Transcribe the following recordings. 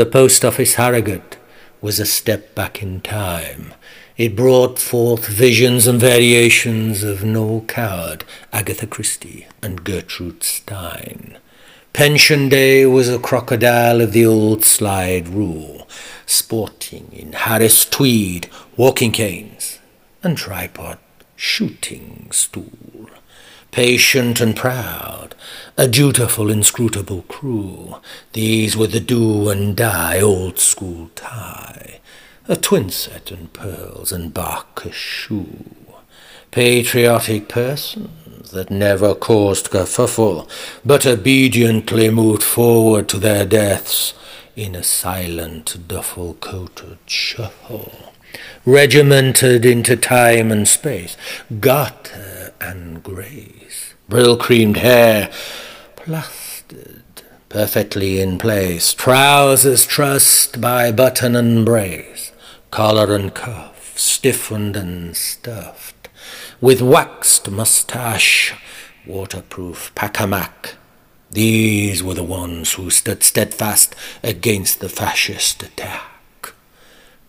The post office Harrogate was a step back in time. It brought forth visions and variations of Noel Coward, Agatha Christie, and Gertrude Stein. Pension Day was a crocodile of the old slide rule, sporting in Harris tweed, walking canes, and tripod shooting stool. Patient and proud, a dutiful, inscrutable crew, these were the do and die old school tie, a twin set and pearls and Barker shoe. Patriotic persons that never caused kerfuffle, but obediently moved forward to their deaths in a silent duffel-coated shuffle, regimented into time and space, gutter and grace, Brylcreemed hair, plastered perfectly in place, trousers trussed by button and brace, collar and cuff stiffened and stuffed, with waxed moustache, waterproof pacamac. These were the ones who stood steadfast against the fascist attack,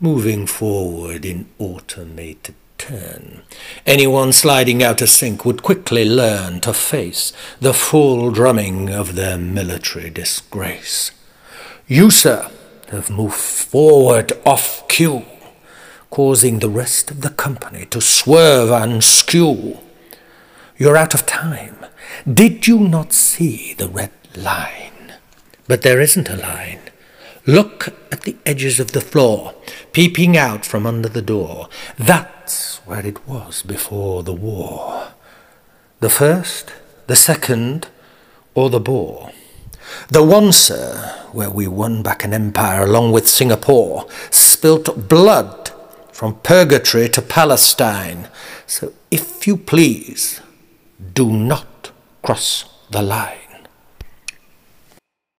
moving forward in automated turn. Anyone sliding out of sync would quickly learn to face the full drumming of their military disgrace. You, sir, have moved forward off cue causing the rest of the company to swerve and skew. You're out of time. Did you not see the red line? But there isn't a line. Look at the edges of the floor, peeping out from under the door. That's where it was before the war. The first, the second, or the Boer. The one, sir, where we won back an empire along with Singapore, spilt blood from purgatory to Palestine. So if you please, do not cross the line.